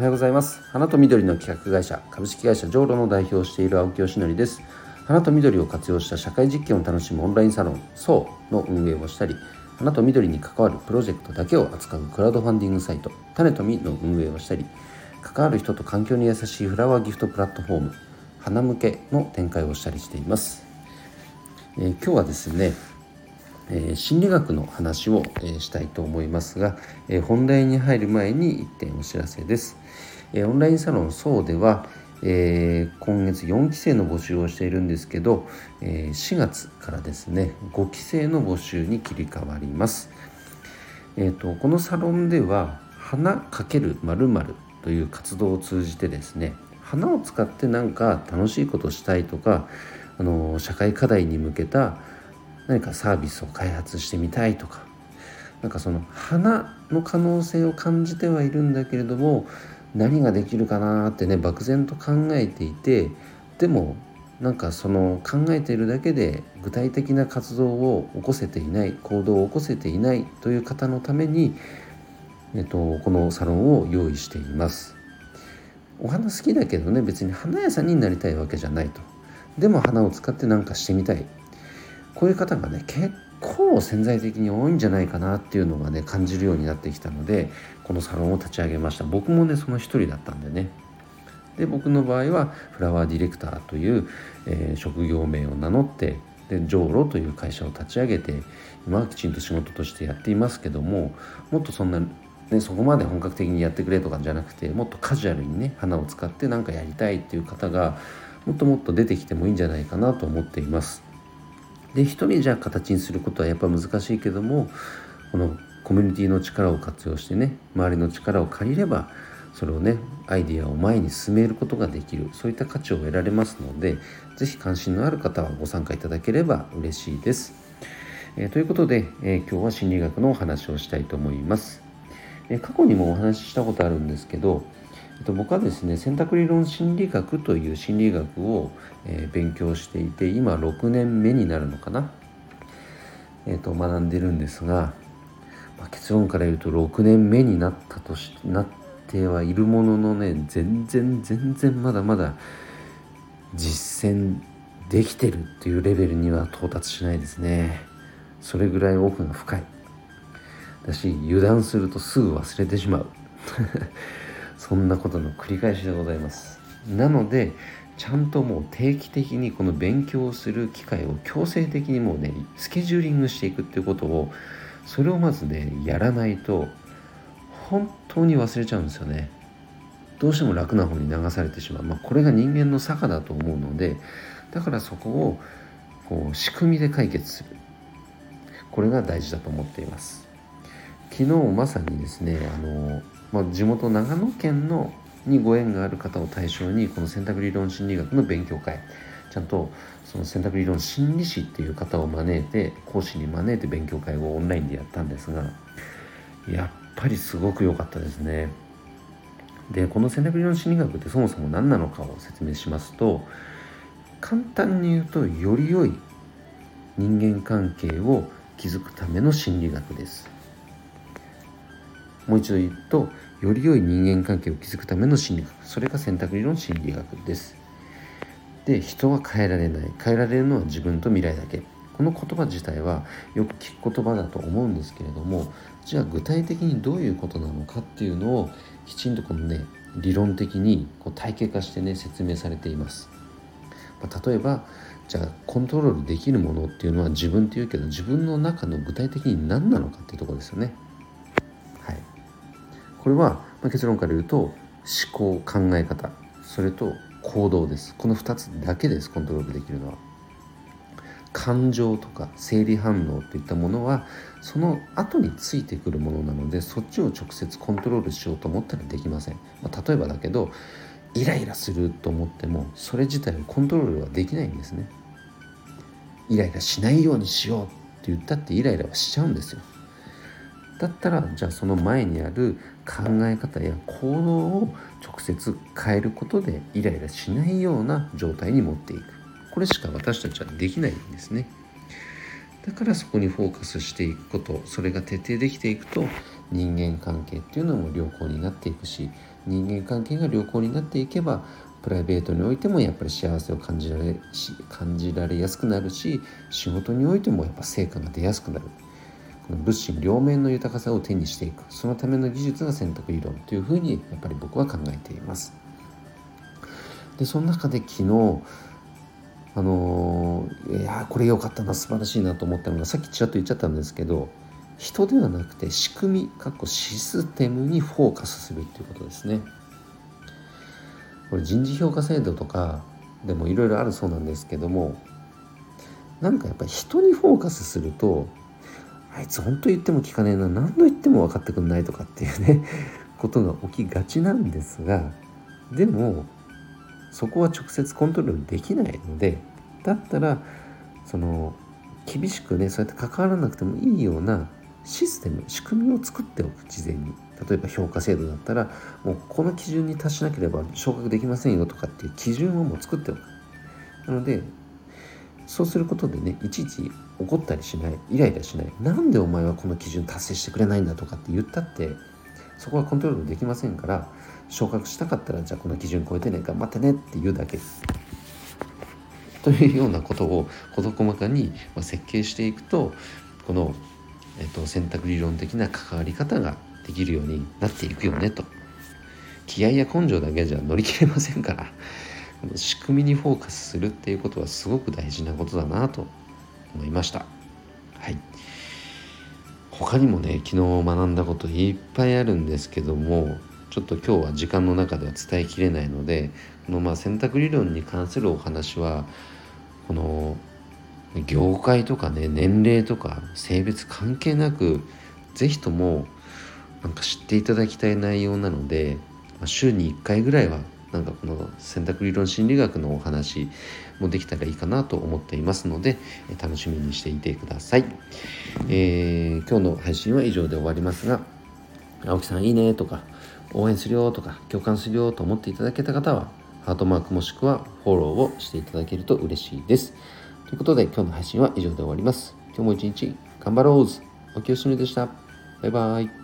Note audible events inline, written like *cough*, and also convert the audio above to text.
おはようございます。花と緑の企画会社株式会社ジョーロの代表をしている青木よしのりです。花と緑を活用した社会実験を楽しむオンラインサロン SO の運営をしたり花と緑に関わるプロジェクトだけを扱うクラウドファンディングサイト種と実の運営をしたり関わる人と環境に優しいフラワーギフトプラットフォーム花向けの展開をしたりしています、えー、今日はですねえ、心理学の話を、え、したいと思いますが、え、本題に入る前に1点お知らせです。えオンラインサロンそうでは、え今月4期生の募集をしているんですけど、え4月からですね5期生の募集に切り替わります。えーと、このサロンでは「花×〇〇という活動を通じてですね花を使って何か楽しいことしたいとかあの社会課題に向けた何かサービスを開発してみたいとかなんかその花の可能性を感じてはいるんだけれども何ができるかなってね漠然と考えていてでもなんかその考えているだけで具体的な活動を起こせていない行動を起こせていないという方のために、えっと、このサロンを用意しています。お花好きだけどね別に花屋さんになりたいわけじゃないと。でも花を使って何かしてみたいこういう方がね結構潜在的に多いんじゃないかなっていうのがね感じるようになってきたのでこのサロンを立ち上げました僕もねその一人だったんでねで僕の場合はフラワーディレクターという、えー、職業名を名乗ってでジョーロという会社を立ち上げて今はきちんと仕事としてやっていますけどももっとそんなね、そこまで本格的にやってくれとかじゃなくてもっとカジュアルにね花を使って何かやりたいっていう方がもっともっと出てきてもいいんじゃないかなと思っています。で一人じゃ形にすることはやっぱ難しいけどもこのコミュニティの力を活用してね周りの力を借りればそれをねアイデアを前に進めることができるそういった価値を得られますので是非関心のある方はご参加いただければ嬉しいです。えー、ということで、えー、今日は心理学のお話をしたいと思います。え、過去にもお話ししたことあるんですけどと、僕はですね選択理論心理学という心理学を、えー、勉強していて今6年目になるのかな、えっと、学んでるんですが、まあ、結論から言うと6年目になったとしなってはいるもののね全然全然まだまだ実践できてるっていうレベルには到達しないですね。それぐらい奥が深い。だし油断するとすぐ忘れてしまう。そんなことの繰り返しでございます。なのでちゃんともう定期的にこの勉強をする機会を強制的にもうねスケジューリングしていくっていうことをそれをまずねやらないと本当に忘れちゃうんですよね。どうしても楽な方に流されてしまう、まあ、これが人間の坂だと思うのでだからそこをこう仕組みで解決する。これが大事だと思っています。昨日まさにですねあのまあ、地元長野県のにご縁がある方を対象にこの選択理論心理学の勉強会ちゃんとその選択理論心理師っていう方を招いて講師に招いて勉強会をオンラインでやったんですがやっぱりすごく良かったですね。でこの選択理論心理学ってそもそも何なのかを説明しますと簡単に言うとより良い人間関係を築くための心理学です。もう一度言うとより良い人間関係を築くための心理学。それが選択理論心理学です。で人は変えられない。変えられるのは自分と未来だけ。この言葉自体はよく聞く言葉だと思うんですけれどもじゃあ具体的にどういうことなのかっていうのをきちんとこのね理論的にこう体系化してね説明されています、まあ、例えばじゃあコントロールできるものっていうのは自分っていうけど自分の中の具体的に何なのかっていうとこですよね。これは、ま結論から言うと思考考え方それと行動です。この2つだけですコントロールできるのは。感情とか生理反応といったものはその後についてくるものなのでそっちを直接コントロールしようと思ったらできません、まあ、例えばだけどイライラすると思ってもそれ自体をコントロールはできないんですね。イライラしないようにしようって言ったってイライラはしちゃうんですよ。だったらじゃあその前にある考え方や行動を直接変えることでイライラしないような状態に持っていく。これしか私たちはできないんですね。だからそこにフォーカスしていくことそれが徹底できていくと人間関係っていうのも良好になっていくし人間関係が良好になっていけばプライベートにおいてもやっぱり幸せを感じられし感じられやすくなるし仕事においてもやっぱ成果が出やすくなる。物心両面の豊かさを手にしていく。そのための技術が選択理論というふうにやっぱり僕は考えています。でその中で昨日あの、いやこれ良かったな素晴らしいなと思ったのがさっきちらっと言っちゃったんですけど人ではなくて仕組みかっこシステムにフォーカスするっていうことですね。これ人事評価制度とかでもいろいろあるそうなんですけどもなんかやっぱり人にフォーカスするとあいつ本当言っても聞かねえな。何度言っても分かってくんないとかっていうね *laughs* ことが起きがちなんですがでもそこは直接コントロールできないのでだったらその厳しくねそうやって関わらなくてもいいようなシステム仕組みを作っておく事前に。例えば評価制度だったらもうこの基準に達しなければ昇格できませんよとかっていう基準をもう作っておく。なのでそうすることでねいちいち怒ったりしないイライラしない。なんでお前はこの基準達成してくれないんだとかって言ったってそこはコントロールできませんから昇格したかったらじゃあこの基準超えてね頑張ってねって言うだけ。というようなことを事細かに設計していくとこの、えっと、選択理論的な関わり方ができるようになっていくよねと。気合や根性だけじゃ乗り切れませんから。仕組みにフォーカスするっていうことはすごく大事なことだなと思いました。はい。他にもね昨日学んだこといっぱいあるんですけどもちょっと今日は時間の中では伝えきれないのでこのまあ選択理論に関するお話はこの業界とかね年齢とか性別関係なく是非ともなんか知っていただきたい内容なので、ま、週に1回ぐらいはなんかこの選択理論心理学のお話もできたらいいかなと思っていますので楽しみにしていてください、えー、今日の配信は以上で終わりますが青木さんいいねとか応援するよとか共感するよと思っていただけた方はハートマークもしくはフォローをしていただけると嬉しいです。ということで今日の配信は以上で終わります。今日も一日頑張ろう。おきよしみでした。バイバイ。